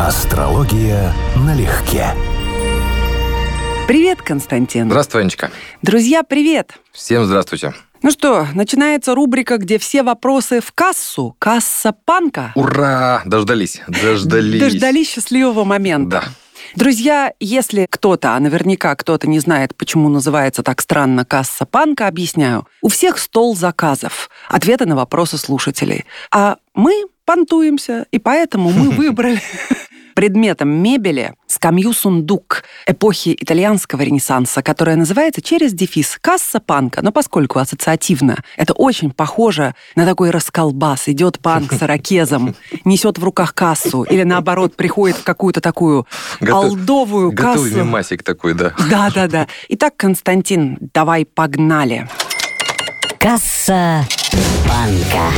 Астрология налегке. Привет, Константин. Здравствуй, Анечка. Друзья, привет. Всем здравствуйте. Ну что, начинается рубрика, где все вопросы в кассу. Касса панка. Ура! Дождались, дождались. Дождались счастливого момента. Да. Друзья, если кто-то, а наверняка кто-то не знает, почему называется так странно касса панка, объясняю. У всех стол заказов, ответы на вопросы слушателей. А мы понтуемся, и поэтому мы выбрали предметом мебели скамью-сундук эпохи итальянского ренессанса, которая называется через дефис «Касса панка». Но поскольку ассоциативно, это очень похоже на такой расколбас. Идет панк с ракезом, несет в руках кассу, или наоборот, приходит в какую-то такую Готов- алдовую Готовый кассу. мемасик такой, да. Да-да-да. Итак, Константин, давай погнали. Касса банка.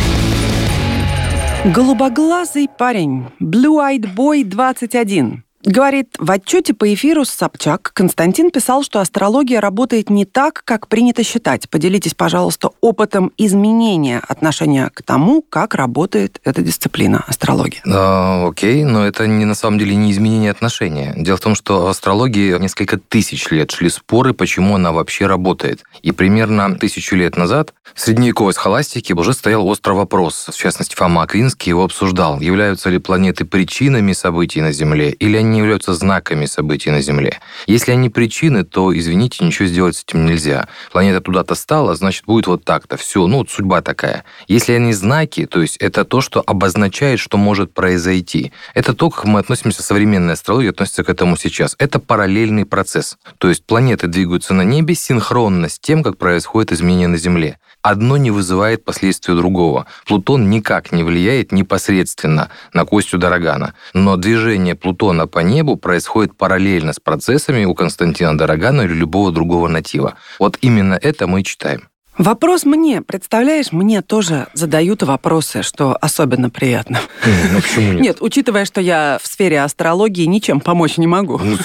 Голубоглазый парень, Blue-Eyed Boy 21. Говорит, в отчете по эфиру с Собчак Константин писал, что астрология работает не так, как принято считать. Поделитесь, пожалуйста, опытом изменения отношения к тому, как работает эта дисциплина астрология. А, окей, но это не на самом деле не изменение отношения. Дело в том, что в астрологии несколько тысяч лет шли споры, почему она вообще работает. И примерно тысячу лет назад в средневековой схоластике уже стоял острый вопрос. В частности, Фома Аквинский его обсуждал. Являются ли планеты причинами событий на Земле, или они являются знаками событий на Земле? Если они причины, то, извините, ничего сделать с этим нельзя. Планета туда-то стала, значит, будет вот так-то. Все, ну, вот судьба такая. Если они знаки, то есть это то, что обозначает, что может произойти. Это то, как мы относимся, современная астрология относится к этому сейчас. Это параллельный процесс. То есть планеты двигаются на небе синхронно с тем, как происходит изменение на Земле. Одно не вызывает последствия другого. Плутон никак не влияет непосредственно на Костю Дорогана. Но движение Плутона по небу происходит параллельно с процессами у Константина Дорогана или любого другого натива. Вот именно это мы читаем. Вопрос мне, представляешь, мне тоже задают вопросы, что особенно приятно. Ну почему нет? Нет, учитывая, что я в сфере астрологии ничем помочь не могу. Ну,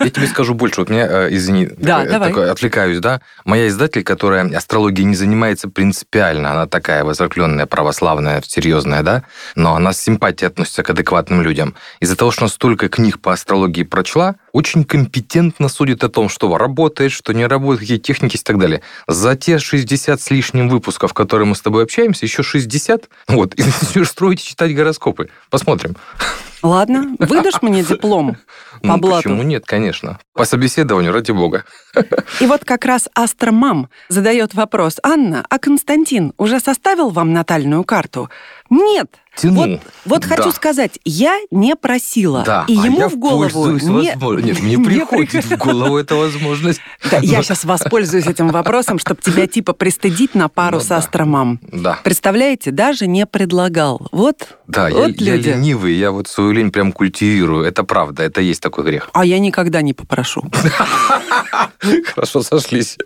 я тебе скажу больше. Вот меня, э, извини, Да, такой- давай. такой, отвлекаюсь, да? Моя издатель, которая астрологией не занимается принципиально, она такая возракленная, православная, серьезная, да? Но она с симпатией относится к адекватным людям. Из-за того, что она столько книг по астрологии прочла, очень компетентно судит о том, что работает, что не работает, какие техники и так далее. За те 60 с лишним выпусков, которые мы с тобой общаемся, еще 60, вот, и начнешь строить и читать гороскопы. Посмотрим. Ладно, выдашь мне диплом по Ну, блату? почему нет, конечно. По собеседованию, ради бога. И вот как раз Астромам задает вопрос. Анна, а Константин уже составил вам натальную карту? Нет. Тяну. Вот, вот Да. хочу сказать, я не просила. Да, И а ему я в голову не... возможно- Нет, мне не приходит при- в голову эта возможность. Да, я сейчас воспользуюсь этим вопросом, чтобы тебя типа пристыдить на пару Ну с. Астромам. Да. Представляете, даже не предлагал. Вот, Да, я, вот я люди. ленивый, я вот свою лень прям культивирую. Это правда, это есть такой грех. А я никогда не попрошу. Хорошо сошлись.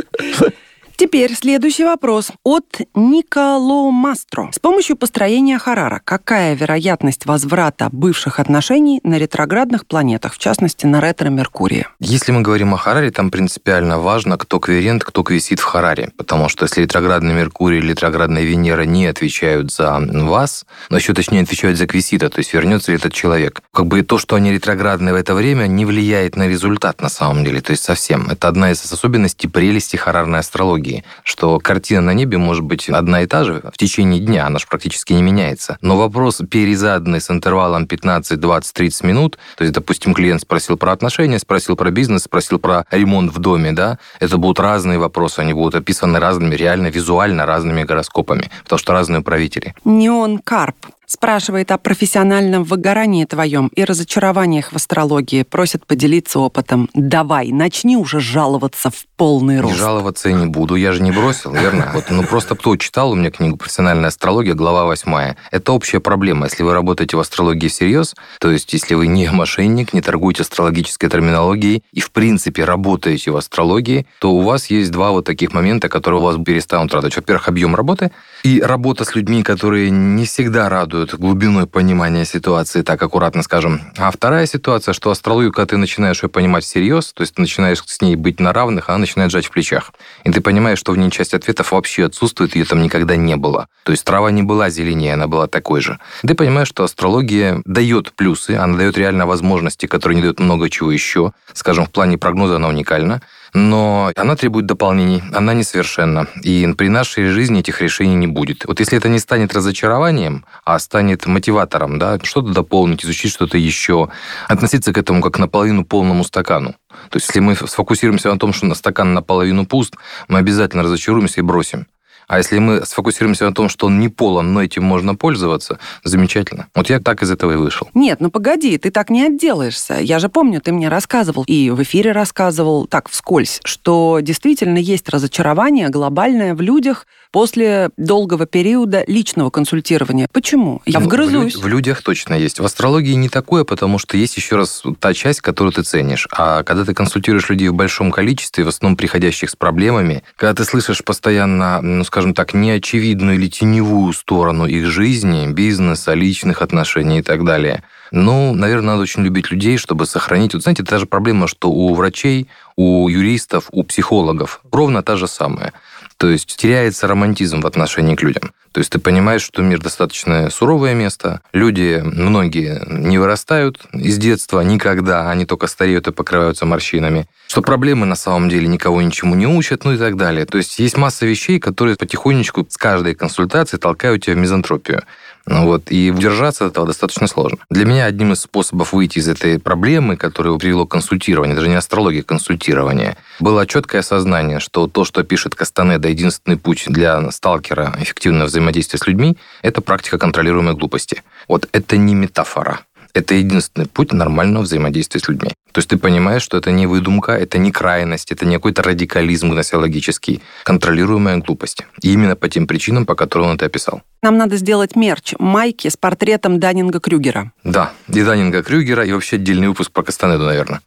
Теперь следующий вопрос от Николо Мастро. С помощью построения Харара какая вероятность возврата бывших отношений на ретроградных планетах, в частности, на ретро-Меркурии? Если мы говорим о Хараре, там принципиально важно, кто кверент, кто квисит в Хараре. Потому что если ретроградный Меркурий или ретроградная Венера не отвечают за вас, но еще точнее отвечают за квисита, то есть вернется ли этот человек. Как бы то, что они ретроградны в это время, не влияет на результат на самом деле, то есть совсем. Это одна из особенностей прелести харарной астрологии, что картина на небе может быть одна и та же в течение дня, она же практически не меняется. Но вопрос перезаданный с интервалом 15, 20, 30 минут, то есть, допустим, клиент спросил про отношения, спросил про бизнес, спросил про ремонт в доме, да, это будут разные вопросы, они будут описаны разными, реально визуально разными гороскопами, потому что разные управители. Неон Карп спрашивает о профессиональном выгорании твоем и разочарованиях в астрологии. Просит поделиться опытом. Давай, начни уже жаловаться в полный Не рост. жаловаться я не буду, я же не бросил, верно? Вот, ну просто кто читал у меня книгу «Профессиональная астрология», глава 8. Это общая проблема. Если вы работаете в астрологии всерьез, то есть если вы не мошенник, не торгуете астрологической терминологией и, в принципе, работаете в астрологии, то у вас есть два вот таких момента, которые у вас перестанут радовать. Во-первых, объем работы и работа с людьми, которые не всегда радуют радует глубиной понимания ситуации, так аккуратно скажем. А вторая ситуация, что астрологию, когда ты начинаешь ее понимать всерьез, то есть ты начинаешь с ней быть на равных, она начинает жать в плечах. И ты понимаешь, что в ней часть ответов вообще отсутствует, ее там никогда не было. То есть трава не была зеленее, она была такой же. Ты понимаешь, что астрология дает плюсы, она дает реально возможности, которые не дают много чего еще. Скажем, в плане прогноза она уникальна но она требует дополнений, она несовершенна. И при нашей жизни этих решений не будет. Вот если это не станет разочарованием, а станет мотиватором, да, что-то дополнить, изучить что-то еще, относиться к этому как к наполовину полному стакану. То есть если мы сфокусируемся на том, что стакан наполовину пуст, мы обязательно разочаруемся и бросим. А если мы сфокусируемся на том, что он не полон, но этим можно пользоваться, замечательно. Вот я так из этого и вышел. Нет, ну погоди, ты так не отделаешься. Я же помню, ты мне рассказывал, и в эфире рассказывал, так, вскользь, что действительно есть разочарование глобальное в людях, после долгого периода личного консультирования. Почему? Я ну, вгрызусь. В, в людях точно есть. В астрологии не такое, потому что есть еще раз та часть, которую ты ценишь. А когда ты консультируешь людей в большом количестве, в основном приходящих с проблемами, когда ты слышишь постоянно, ну, скажем так, неочевидную или теневую сторону их жизни, бизнеса, личных отношений и так далее, ну, наверное, надо очень любить людей, чтобы сохранить... Вот знаете, та же проблема, что у врачей, у юристов, у психологов. Ровно та же самая. То есть теряется романтизм в отношении к людям. То есть ты понимаешь, что мир достаточно суровое место. Люди, многие, не вырастают из детства никогда, они только стареют и покрываются морщинами. Что проблемы на самом деле никого ничему не учат, ну и так далее. То есть есть масса вещей, которые потихонечку с каждой консультации толкают тебя в мизантропию. Ну вот, и удержаться от этого достаточно сложно. Для меня одним из способов выйти из этой проблемы, которая привело консультированию, даже не астрология, консультирование, было четкое осознание, что то, что пишет Кастанеда, единственный путь для сталкера эффективного взаимодействия с людьми, это практика контролируемой глупости. Вот это не метафора. Это единственный путь нормального взаимодействия с людьми. То есть ты понимаешь, что это не выдумка, это не крайность, это не какой-то радикализм гносеологический, контролируемая глупость. И именно по тем причинам, по которым он это описал. Нам надо сделать мерч, майки с портретом Даннинга Крюгера. Да, и Даннинга Крюгера, и вообще отдельный выпуск по Кастанеду, наверное.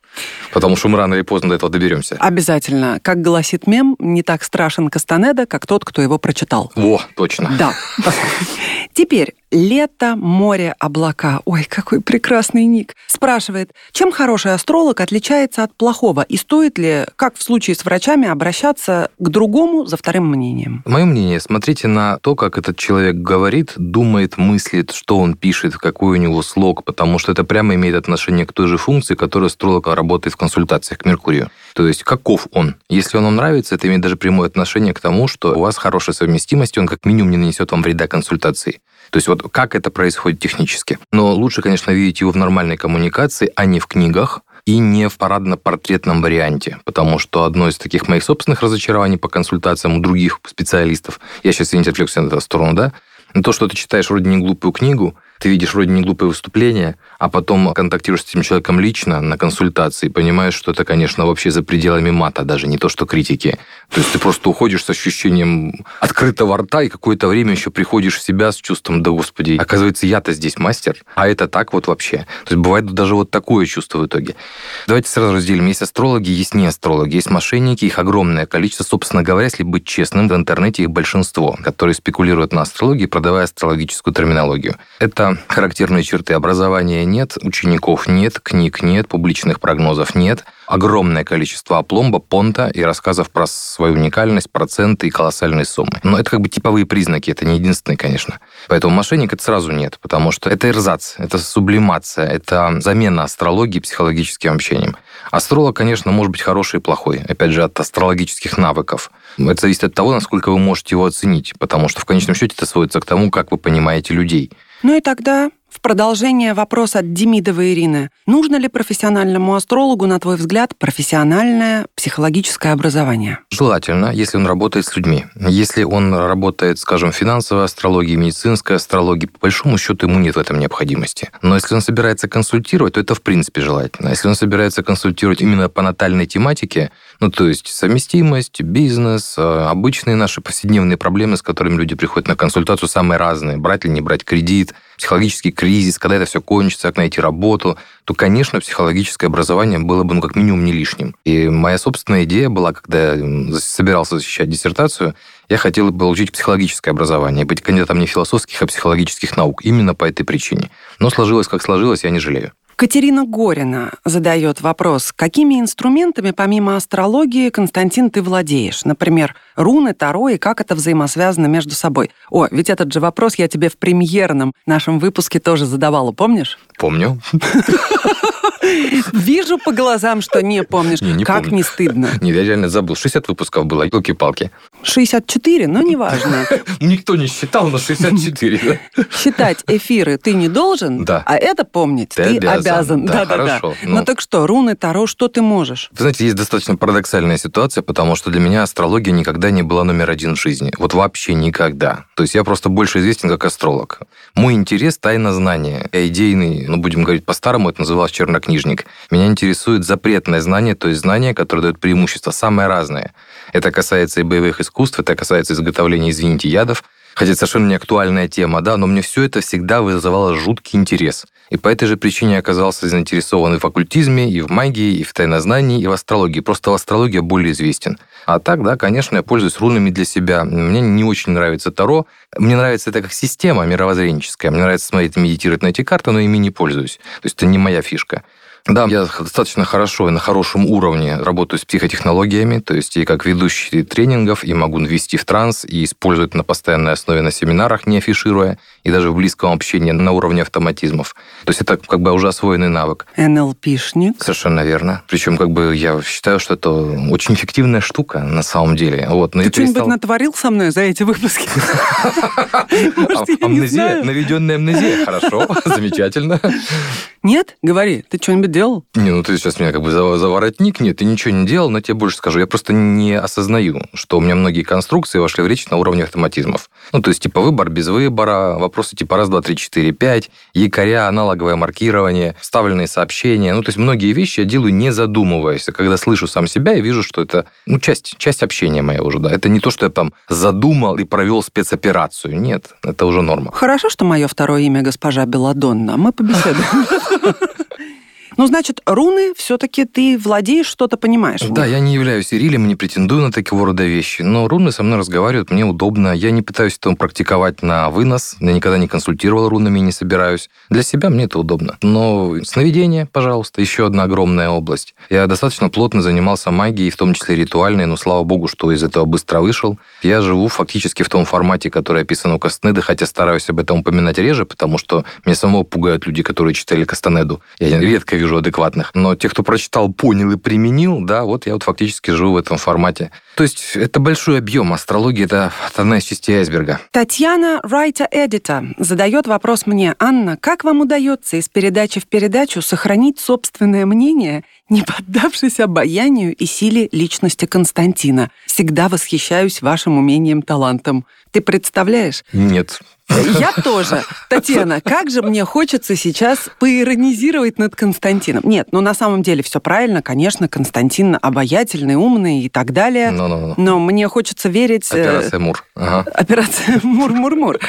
Потому что мы рано или поздно до этого доберемся. Обязательно. Как гласит мем, не так страшен Кастанеда, как тот, кто его прочитал. Во, точно. Да. Теперь лето, море, облака. Ой, какой прекрасный ник. Спрашивает, чем хороший астролог отличается от плохого? И стоит ли, как в случае с врачами, обращаться к другому за вторым мнением? Мое мнение, смотрите на то, как этот человек говорит, думает, мыслит, что он пишет, какой у него слог, потому что это прямо имеет отношение к той же функции, которую астролог работает в консультациях к Меркурию. То есть каков он. Если он вам нравится, это имеет даже прямое отношение к тому, что у вас хорошая совместимость, он как минимум не нанесет вам вреда консультации. То есть вот как это происходит технически. Но лучше, конечно, видеть его в нормальной коммуникации, а не в книгах, и не в парадно-портретном варианте, потому что одно из таких моих собственных разочарований по консультациям у других специалистов, я сейчас, извините, отвлекся на эту сторону, да, то, что ты читаешь вроде не глупую книгу, ты видишь вроде не глупое выступление, а потом контактируешь с этим человеком лично на консультации, понимаешь, что это, конечно, вообще за пределами мата, даже не то, что критики. То есть ты просто уходишь с ощущением открытого рта и какое-то время еще приходишь в себя с чувством, да господи, оказывается, я-то здесь мастер, а это так вот вообще. То есть бывает даже вот такое чувство в итоге. Давайте сразу разделим. Есть астрологи, есть не астрологи, есть мошенники, их огромное количество. Собственно говоря, если быть честным, в интернете их большинство, которые спекулируют на астрологии, продавая астрологическую терминологию. Это характерные черты. Образования нет, учеников нет, книг нет, публичных прогнозов нет. Огромное количество опломба, понта и рассказов про свою уникальность, проценты и колоссальные суммы. Но это как бы типовые признаки, это не единственные, конечно. Поэтому мошенник это сразу нет, потому что это эрзац, это сублимация, это замена астрологии психологическим общением. Астролог, конечно, может быть хороший и плохой, опять же, от астрологических навыков. Это зависит от того, насколько вы можете его оценить, потому что в конечном счете это сводится к тому, как вы понимаете людей. Ну и тогда в продолжение вопрос от Демидовой Ирины. Нужно ли профессиональному астрологу, на твой взгляд, профессиональное психологическое образование? Желательно, если он работает с людьми. Если он работает, скажем, финансовой астрологии, медицинской астрологии, по большому счету ему нет в этом необходимости. Но если он собирается консультировать, то это в принципе желательно. Если он собирается консультировать именно по натальной тематике, ну то есть совместимость, бизнес, э, обычные наши повседневные проблемы, с которыми люди приходят на консультацию, самые разные. Брать или не брать кредит, психологический кризис, когда это все кончится, как найти работу, то, конечно, психологическое образование было бы, ну, как минимум, не лишним. И моя собственная идея была, когда я собирался защищать диссертацию, я хотел получить психологическое образование, быть кандидатом не философских, а психологических наук. Именно по этой причине. Но сложилось, как сложилось, я не жалею. Катерина Горина задает вопрос, какими инструментами помимо астрологии, Константин, ты владеешь? Например, руны, таро и как это взаимосвязано между собой? О, ведь этот же вопрос я тебе в премьерном нашем выпуске тоже задавала, помнишь? Помню. Вижу по глазам, что не помнишь. Не, не как помню. не стыдно. Не, я реально забыл. 60 выпусков было, елки-палки. 64, но неважно. Никто не считал, но 64. Считать эфиры ты не должен, да. а это помнить ты, ты обязан. Да, да, да. Ну, ну так что, руны, таро, что ты можешь? Вы знаете, есть достаточно парадоксальная ситуация, потому что для меня астрология никогда не была номер один в жизни. Вот вообще никогда. То есть я просто больше известен как астролог. Мой интерес – тайна знания. Я идейный, ну, будем говорить по-старому, это называлось чернокнижник. Меня интересует запретное знание, то есть знание, которое дает преимущество, самое разное. Это касается и боевых искусств, это касается изготовления, извините, ядов, Хотя совершенно не актуальная тема, да, но мне все это всегда вызывало жуткий интерес. И по этой же причине я оказался заинтересован и в оккультизме, и в магии, и в тайнознании, и в астрологии. Просто в астрологии более известен. А так, да, конечно, я пользуюсь рунами для себя. Мне не очень нравится Таро. Мне нравится это как система мировоззренческая. Мне нравится смотреть, медитировать на эти карты, но ими не пользуюсь. То есть это не моя фишка. Да, я достаточно хорошо и на хорошем уровне работаю с психотехнологиями, то есть и как ведущий тренингов, и могу ввести в транс, и использовать на постоянной основе на семинарах, не афишируя, и даже в близком общении на уровне автоматизмов. То есть это как бы уже освоенный навык. НЛПшник. Совершенно верно. Причем как бы я считаю, что это очень эффективная штука на самом деле. Вот, но Ты что-нибудь перестал... натворил со мной за эти выпуски? Амнезия, наведенная амнезия. Хорошо, замечательно. Нет? Говори, ты что-нибудь делал? Не, ну ты сейчас меня как бы за, за воротник. Нет, ты ничего не делал, но тебе больше скажу. Я просто не осознаю, что у меня многие конструкции вошли в речь на уровне автоматизмов. Ну, то есть, типа, выбор без выбора, вопросы типа раз, два, три, четыре, пять, якоря, аналоговое маркирование, вставленные сообщения. Ну, то есть, многие вещи я делаю не задумываясь. А когда слышу сам себя, я вижу, что это, ну, часть, часть общения моя уже, да. Это не то, что я там задумал и провел спецоперацию. Нет, это уже норма. Хорошо, что мое второе имя госпожа Беладонна. Мы побеседуем. Ну, значит, руны все-таки ты владеешь, что-то понимаешь. Да, я не являюсь Ирилем, не претендую на такого рода вещи, но руны со мной разговаривают, мне удобно. Я не пытаюсь это практиковать на вынос, я никогда не консультировал рунами и не собираюсь. Для себя мне это удобно. Но сновидение, пожалуйста, еще одна огромная область. Я достаточно плотно занимался магией, в том числе ритуальной, но слава богу, что из этого быстро вышел. Я живу фактически в том формате, который описан у Кастанеды, хотя стараюсь об этом упоминать реже, потому что меня самого пугают люди, которые читали Кастанеду. Я редко вижу адекватных. Но те, кто прочитал, понял и применил, да, вот я вот фактически живу в этом формате. То есть это большой объем. Астрология – это одна из частей айсберга. Татьяна Райта Эдита задает вопрос мне. Анна, как вам удается из передачи в передачу сохранить собственное мнение, не поддавшись обаянию и силе личности Константина? Всегда восхищаюсь вашим умением, талантом. Ты представляешь? Нет. Я тоже. Татьяна, как же мне хочется сейчас поиронизировать над Константином. Нет, ну на самом деле все правильно. Конечно, Константин обаятельный, умный и так далее. No, no, no. Но мне хочется верить... Э, Операция Мур. Ага. Операция Мур-Мур-Мур.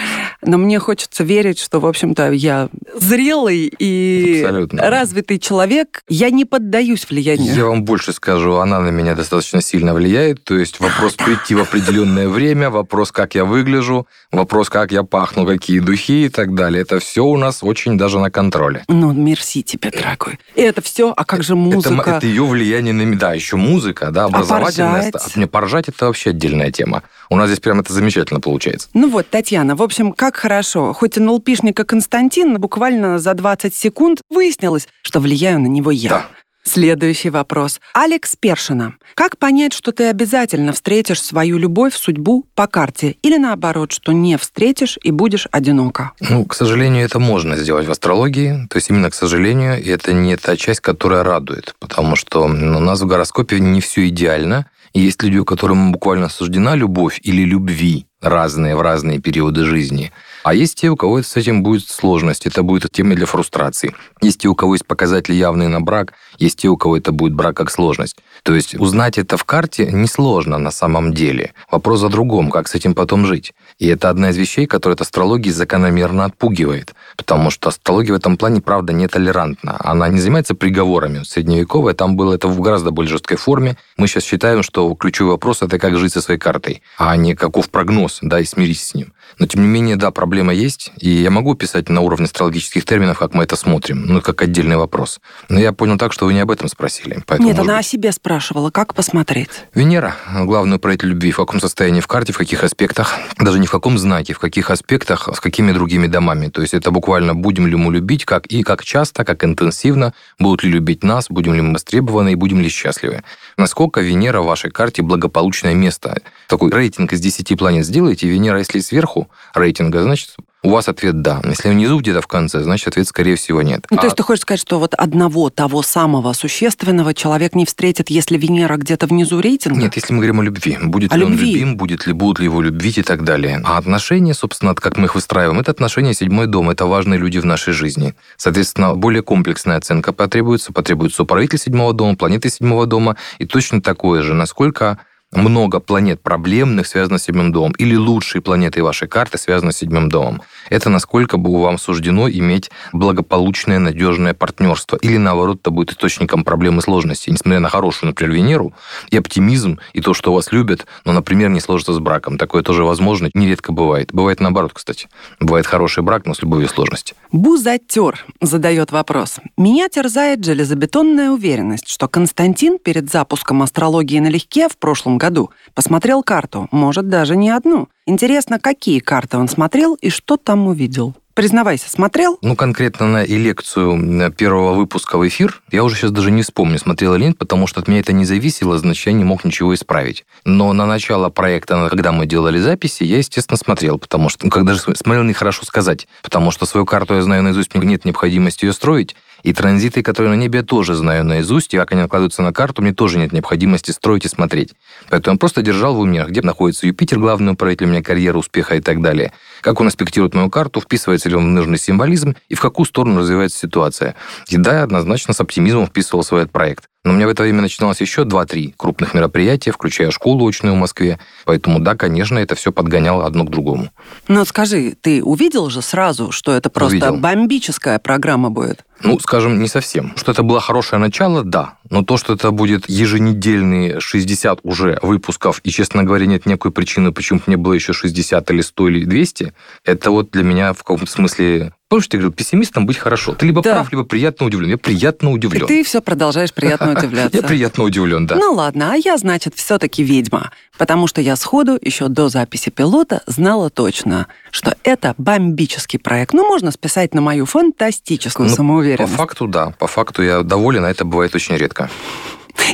Но мне хочется верить, что, в общем-то, я зрелый и Абсолютно. развитый человек. Я не поддаюсь влиянию. Я вам больше скажу, она на меня достаточно сильно влияет. То есть вопрос прийти в определенное время, вопрос, как я выгляжу, вопрос, как я пахну пахну, какие духи и так далее. Это все у нас очень даже на контроле. Ну, мерси тебе, дорогой. И это все, а как же музыка? Это, это ее влияние на... Да, еще музыка, да, образовательная. А поржать? Мне поржать это вообще отдельная тема. У нас здесь прям это замечательно получается. Ну вот, Татьяна, в общем, как хорошо. Хоть и НЛПшника Константин буквально за 20 секунд выяснилось, что влияю на него я. Да. Следующий вопрос. Алекс Першина. Как понять, что ты обязательно встретишь свою любовь, судьбу по карте? Или наоборот, что не встретишь и будешь одиноко? Ну, к сожалению, это можно сделать в астрологии. То есть именно к сожалению, это не та часть, которая радует. Потому что у нас в гороскопе не все идеально. И есть люди, которым буквально суждена любовь или любви разные в разные периоды жизни. А есть те, у кого с этим будет сложность, это будет тема для фрустрации. Есть те, у кого есть показатели явные на брак, есть те, у кого это будет брак как сложность. То есть узнать это в карте несложно на самом деле. Вопрос за другом, как с этим потом жить. И это одна из вещей, которая от астрологии закономерно отпугивает. Потому что астрология в этом плане, правда, нетолерантна. Она не занимается приговорами. Средневековая там было это в гораздо более жесткой форме. Мы сейчас считаем, что ключевой вопрос – это как жить со своей картой, а не каков прогноз, да, и смирись с ним. Но, тем не менее, да, проблема есть, и я могу писать на уровне астрологических терминов, как мы это смотрим, ну, как отдельный вопрос. Но я понял так, что вы не об этом спросили. Поэтому, Нет, она быть... о себе спрашивала, как посмотреть? Венера, главный управитель любви, в каком состоянии в карте, в каких аспектах, даже не в каком знаке, в каких аспектах, с какими другими домами. То есть это буквально будем ли мы любить, как и как часто, как интенсивно, будут ли любить нас, будем ли мы востребованы и будем ли счастливы. Насколько Венера в вашей карте благополучное место. Такой рейтинг из 10 планет сделайте, Венера, если сверху рейтинга, значит, у вас ответ «да». Если внизу где-то в конце, значит, ответ, скорее всего, нет. Ну, а... то есть ты хочешь сказать, что вот одного того самого существенного человек не встретит, если Венера где-то внизу рейтинга? Нет, если мы говорим о любви. Будет о ли любви. он любим, будет ли, будут ли его любить и так далее. А отношения, собственно, как мы их выстраиваем, это отношения седьмой дом, это важные люди в нашей жизни. Соответственно, более комплексная оценка потребуется, потребуется управитель седьмого дома, планеты седьмого дома, и точно такое же, насколько много планет проблемных связано с седьмым домом, или лучшие планеты вашей карты связаны с седьмым домом. Это насколько бы вам суждено иметь благополучное, надежное партнерство. Или, наоборот, это будет источником проблем и сложностей. Несмотря на хорошую, например, Венеру, и оптимизм, и то, что вас любят, но, например, не сложится с браком. Такое тоже возможно, нередко бывает. Бывает наоборот, кстати. Бывает хороший брак, но с любовью сложности. Бузатер задает вопрос. Меня терзает железобетонная уверенность, что Константин перед запуском астрологии налегке в прошлом году. Посмотрел карту, может, даже не одну. Интересно, какие карты он смотрел и что там увидел? Признавайся, смотрел? Ну, конкретно на лекцию первого выпуска в эфир, я уже сейчас даже не вспомню, смотрел или нет, потому что от меня это не зависело, значит, я не мог ничего исправить. Но на начало проекта, когда мы делали записи, я, естественно, смотрел, потому что, ну, когда же смотрел, нехорошо сказать, потому что свою карту я знаю наизусть, мне нет необходимости ее строить, и транзиты, которые на небе, я тоже знаю наизусть, и как они накладываются на карту, мне тоже нет необходимости строить и смотреть. Поэтому я просто держал в уме, где находится Юпитер, главный управитель у меня карьеры, успеха и так далее. Как он аспектирует мою карту, вписывается ли он в нужный символизм, и в какую сторону развивается ситуация. И да, я однозначно с оптимизмом вписывал свой этот проект. Но у меня в это время начиналось еще 2-3 крупных мероприятия, включая школу очную в Москве. Поэтому, да, конечно, это все подгоняло одно к другому. Но скажи, ты увидел же сразу, что это просто увидел. бомбическая программа будет? Ну, скажем, не совсем. Что это было хорошее начало, да. Но то, что это будет еженедельные 60 уже выпусков, и, честно говоря, нет никакой причины, почему не было еще 60 или 100 или 200, это вот для меня в каком-то смысле Помнишь, я говорил, пессимистом быть хорошо. Ты либо да. прав, либо приятно удивлен. Я приятно удивлен. И ты все продолжаешь приятно удивляться. Я приятно удивлен, да. Ну ладно, а я, значит, все-таки ведьма. Потому что я сходу, еще до записи пилота, знала точно, что это бомбический проект. Ну, можно списать на мою фантастическую ну, самоуверенность. По факту, да. По факту я доволен, а это бывает очень редко.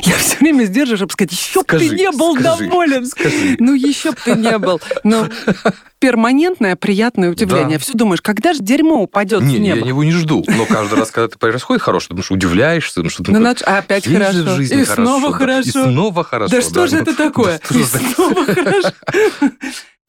Я все время сдерживаю, чтобы сказать, еще бы ты не был скажи, доволен. Скажи. Ну, еще бы ты не был. Но перманентное приятное удивление. Да. Все думаешь, когда же дерьмо упадет не, с неба? я его не жду. Но каждый раз, когда это происходит хорошо, ты думаешь, удивляешься, думаешь, что ну, значит, опять хорошо. и хорошо. снова хорошо. И снова хорошо. Да что же это такое? И снова хорошо.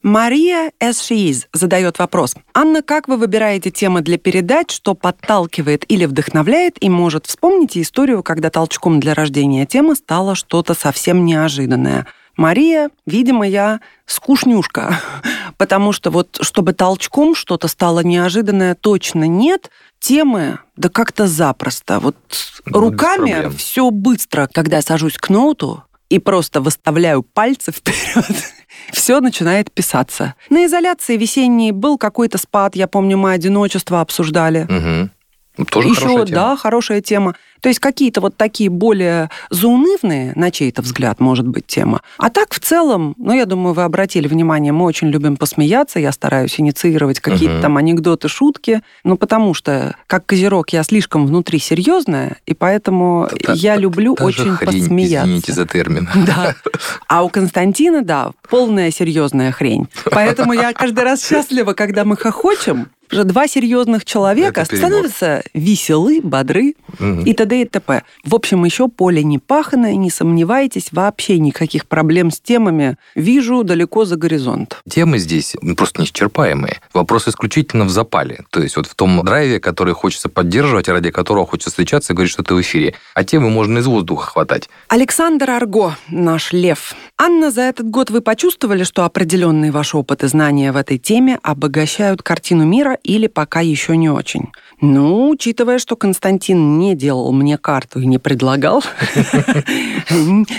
Мария Эсшииз задает вопрос. Анна, как вы выбираете темы для передач, что подталкивает или вдохновляет, и, может, вспомните историю, когда толчком для рождения темы стало что-то совсем неожиданное? Мария, видимо, я скучнюшка, потому что вот чтобы толчком что-то стало неожиданное, точно нет. Темы, да как-то запросто. Вот ну, руками все быстро, когда я сажусь к ноуту и просто выставляю пальцы вперед все начинает писаться. На изоляции весенней был какой-то спад, я помню, мы одиночество обсуждали. Угу. Тоже Еще, хорошая тема. да, хорошая тема. То есть какие-то вот такие более заунывные, на чей-то взгляд, может быть, тема. А так, в целом, ну, я думаю, вы обратили внимание, мы очень любим посмеяться, я стараюсь инициировать какие-то угу. там анекдоты, шутки, ну, потому что, как козерог, я слишком внутри серьезная, и поэтому это, я люблю очень хрень, посмеяться. Извините за термин. Да. А у Константина, да, полная серьезная хрень. Поэтому я каждый раз счастлива, когда мы хохочем, уже два серьезных человека становятся веселы, бодры. Мгм. и т.д. и т.п. В общем, еще поле не паханое, не сомневайтесь, вообще никаких проблем с темами вижу далеко за горизонт. Темы здесь просто неисчерпаемые. Вопрос исключительно в запале. То есть вот в том драйве, который хочется поддерживать, ради которого хочется встречаться и говорить, что ты в эфире. А темы можно из воздуха хватать. Александр Арго, наш лев. Анна, за этот год вы почувствовали, что определенный ваш опыт и знания в этой теме обогащают картину мира или пока еще не очень? Ну, учитывая, что Константин не делал мне карту и не предлагал,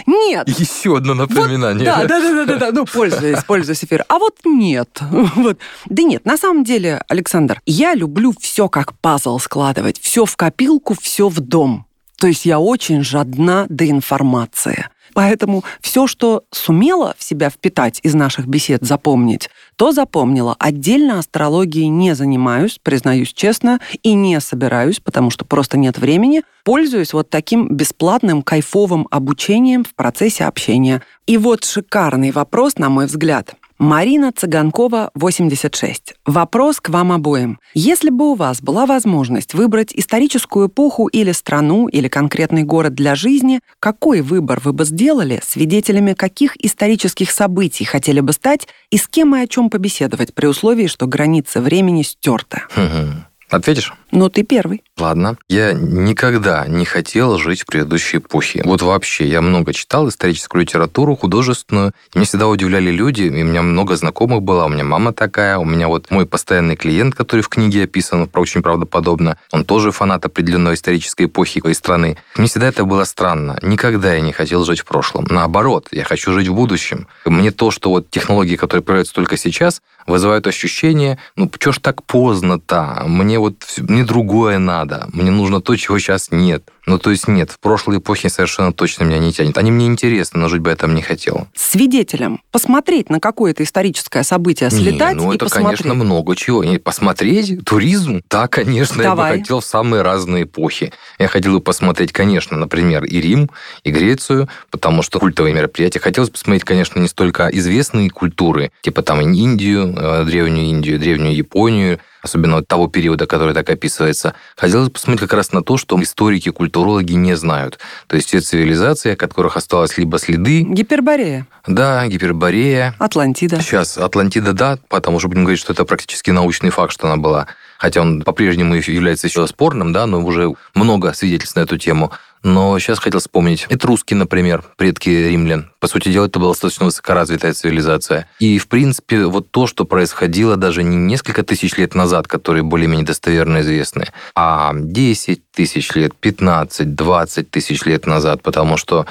нет. Еще одно напоминание. Да, да, да, да, да, ну, пользуясь, пользуясь эфиром. А вот нет. Вот. Да нет, на самом деле, Александр, я люблю все как пазл складывать. Все в копилку, все в дом. То есть я очень жадна до информации. Поэтому все, что сумела в себя впитать из наших бесед, запомнить, то запомнила. Отдельно астрологией не занимаюсь, признаюсь честно, и не собираюсь, потому что просто нет времени. Пользуюсь вот таким бесплатным, кайфовым обучением в процессе общения. И вот шикарный вопрос, на мой взгляд. Марина Цыганкова, 86. Вопрос к вам обоим. Если бы у вас была возможность выбрать историческую эпоху или страну, или конкретный город для жизни, какой выбор вы бы сделали, свидетелями каких исторических событий хотели бы стать и с кем и о чем побеседовать, при условии, что границы времени стерты? Мгм. Ответишь? Ну, ты первый. Ладно. Я никогда не хотел жить в предыдущей эпохе. Вот вообще, я много читал историческую литературу, художественную. И меня всегда удивляли люди, и у меня много знакомых было, у меня мама такая, у меня вот мой постоянный клиент, который в книге описан, очень правдоподобно, он тоже фанат определенной исторической эпохи и страны. Мне всегда это было странно. Никогда я не хотел жить в прошлом. Наоборот, я хочу жить в будущем. Мне то, что вот технологии, которые появляются только сейчас, вызывают ощущение, ну, чё ж так поздно-то? Мне вот всё- мне другое надо. Мне нужно то, чего сейчас нет. Ну, то есть нет, в прошлой эпохе совершенно точно меня не тянет. Они мне интересны, но жить бы я там не хотел. Свидетелем. Посмотреть на какое-то историческое событие, слетать Не, ну и это, посмотреть. конечно, много чего. И посмотреть туризм, да, конечно, я Давай. бы хотел в самые разные эпохи. Я хотел бы посмотреть, конечно, например, и Рим, и Грецию, потому что культовые мероприятия. Хотелось бы посмотреть, конечно, не столько известные культуры, типа там Индию, э, древнюю Индию, древнюю Японию, особенно вот того периода, который так описывается. Хотелось бы посмотреть как раз на то, что историки, культурологи не знают. То есть те цивилизации, от которых осталось либо следы, Гиперборея, да, Гиперборея, Атлантида. Сейчас Атлантида, да, потому что будем говорить, что это практически научный факт, что она была. Хотя он по-прежнему является еще спорным, да, но уже много свидетельств на эту тему. Но сейчас хотел вспомнить этруски, например, предки римлян. По сути дела, это была достаточно высокоразвитая цивилизация. И, в принципе, вот то, что происходило даже не несколько тысяч лет назад, которые более-менее достоверно известны, а 10 тысяч лет, 15, 20 тысяч лет назад, потому что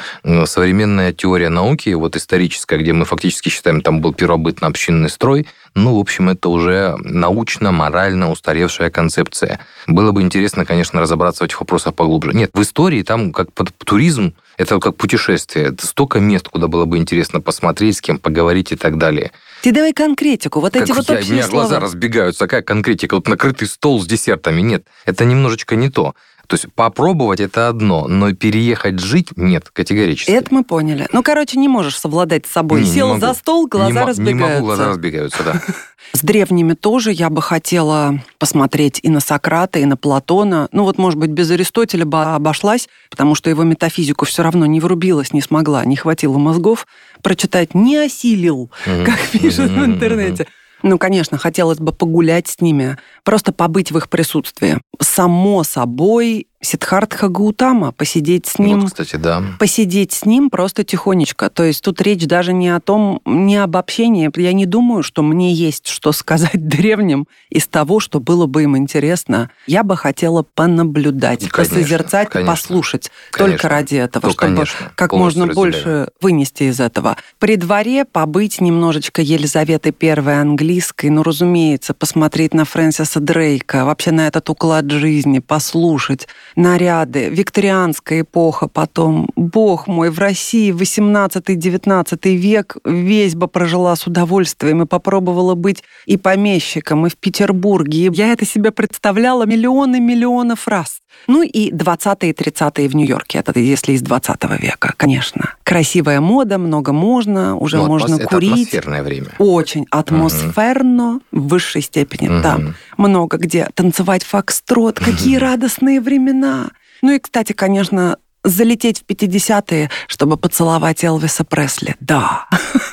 современная теория науки, вот историческая, где мы фактически считаем, там был первобытно-общинный строй, ну, в общем, это уже научно-морально устаревшая концепция. Было бы интересно, конечно, разобраться в этих вопросах поглубже. Нет, в истории там как под туризм, это как путешествие. Это столько мест, куда было бы интересно посмотреть, с кем поговорить и так далее. Ты давай конкретику, вот Как эти вот я- у общие меня глаза слова. разбегаются. Какая конкретика? Вот накрытый стол с десертами. Нет, это немножечко не то. То есть попробовать это одно, но переехать жить нет, категорически. Это мы поняли. Ну, короче, не можешь совладать с собой. Не, не Сел могу. за стол, глаза не, разбегаются. Не могу, глаза разбегаются, да. С древними тоже я бы хотела посмотреть и на Сократа, и на Платона. Ну вот, может быть, без Аристотеля бы обошлась, потому что его метафизику все равно не врубилась, не смогла, не хватило мозгов прочитать, не осилил, как пишут в интернете. Ну, конечно, хотелось бы погулять с ними, просто побыть в их присутствии. Само собой, Сиддхартха Гаутама, посидеть с ним, Вот, кстати, да. посидеть с ним просто тихонечко. То есть тут речь даже не о том, не об общении. Я не думаю, что мне есть что сказать древним из того, что было бы им интересно. Я бы хотела понаблюдать, Конечно, посозерцать, конечно. послушать. Конечно. Только ради этого, Ну, чтобы конечно, как можно разделяю. больше вынести из этого. При дворе побыть немножечко Елизаветы I английской, ну, разумеется, посмотреть на Фрэнсиса Дрейка, вообще на этот уклад жизни, послушать наряды, викторианская эпоха потом. Бог мой, в России 18-19 век весь бы прожила с удовольствием и попробовала быть и помещиком, и в Петербурге. И я это себе представляла миллионы миллионов раз. Ну и 20-е и 30-е в Нью-Йорке, это если из 20 века, конечно. Красивая мода, много можно, уже Ну, можно атмос- это курить. атмосферное время. Очень атмосферно в высшей степени. Мгм. Там много где танцевать фокстрот. Какие радостные времена. Ну и, кстати, конечно, залететь в 50-е, чтобы поцеловать Элвиса Пресли. Да.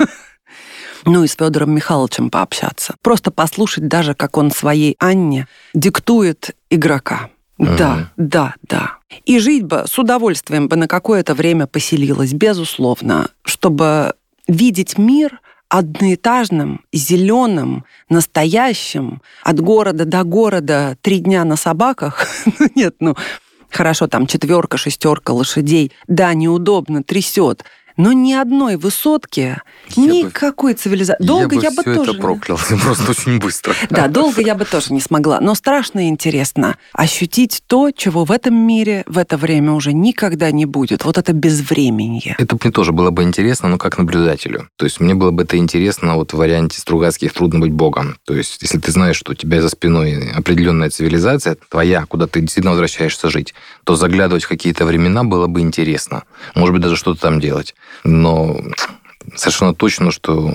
Ну и с Федором Михайловичем пообщаться. Просто послушать даже, как он своей Анне диктует игрока. Да, да, да. И жить бы с удовольствием бы на какое-то время поселилась, безусловно, чтобы видеть мир одноэтажным, зеленым, настоящим, от города до города три дня на собаках. Ну нет, ну хорошо, там четверка, шестерка лошадей. Да, неудобно, трясет но ни одной высотки, я никакой бы, цивилизации. Долго я бы, я бы все тоже... это проклял, просто очень быстро. Да, долго я бы тоже не смогла. Но страшно и интересно ощутить то, чего в этом мире в это время уже никогда не будет. Вот это безвременье. Это мне тоже было бы интересно, но как наблюдателю. То есть мне было бы это интересно вот в варианте Стругацких «Трудно быть богом». То есть если ты знаешь, что у тебя за спиной определенная цивилизация, твоя, куда ты действительно возвращаешься жить, то заглядывать в какие-то времена было бы интересно. Может быть, даже что-то там делать но совершенно точно, что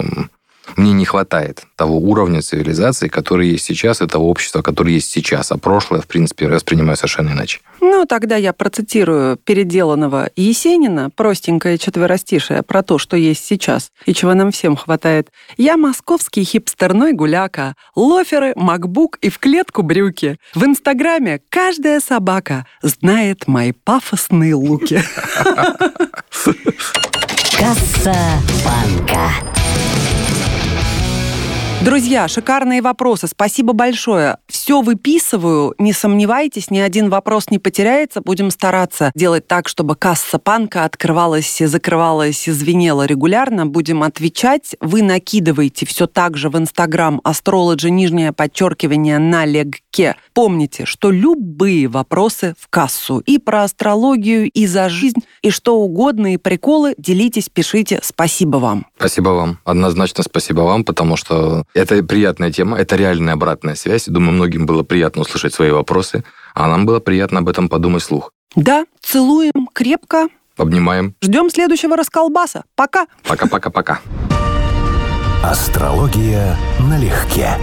мне не хватает того уровня цивилизации, который есть сейчас, и того общества, которое есть сейчас. А прошлое, в принципе, воспринимаю совершенно иначе. Ну, тогда я процитирую переделанного Есенина, простенькое четверостишее про то, что есть сейчас и чего нам всем хватает. «Я московский хипстерной гуляка, лоферы, макбук и в клетку брюки. В Инстаграме каждая собака знает мои пафосные луки». Касса банка. Друзья, шикарные вопросы. Спасибо большое. Все выписываю, не сомневайтесь, ни один вопрос не потеряется. Будем стараться делать так, чтобы касса панка открывалась, закрывалась, звенела регулярно. Будем отвечать. Вы накидываете все так же в Инстаграм астрологи нижнее подчеркивание на легке. Помните, что любые вопросы в кассу. И про астрологию, и за жизнь, и что угодно, и приколы. Делитесь, пишите. Спасибо вам. Спасибо вам. Однозначно спасибо вам, потому что это приятная тема, это реальная обратная связь. Думаю, многим было приятно услышать свои вопросы, а нам было приятно об этом подумать слух. Да, целуем крепко. Обнимаем. Ждем следующего расколбаса. Пока. Пока-пока-пока. Астрология налегке.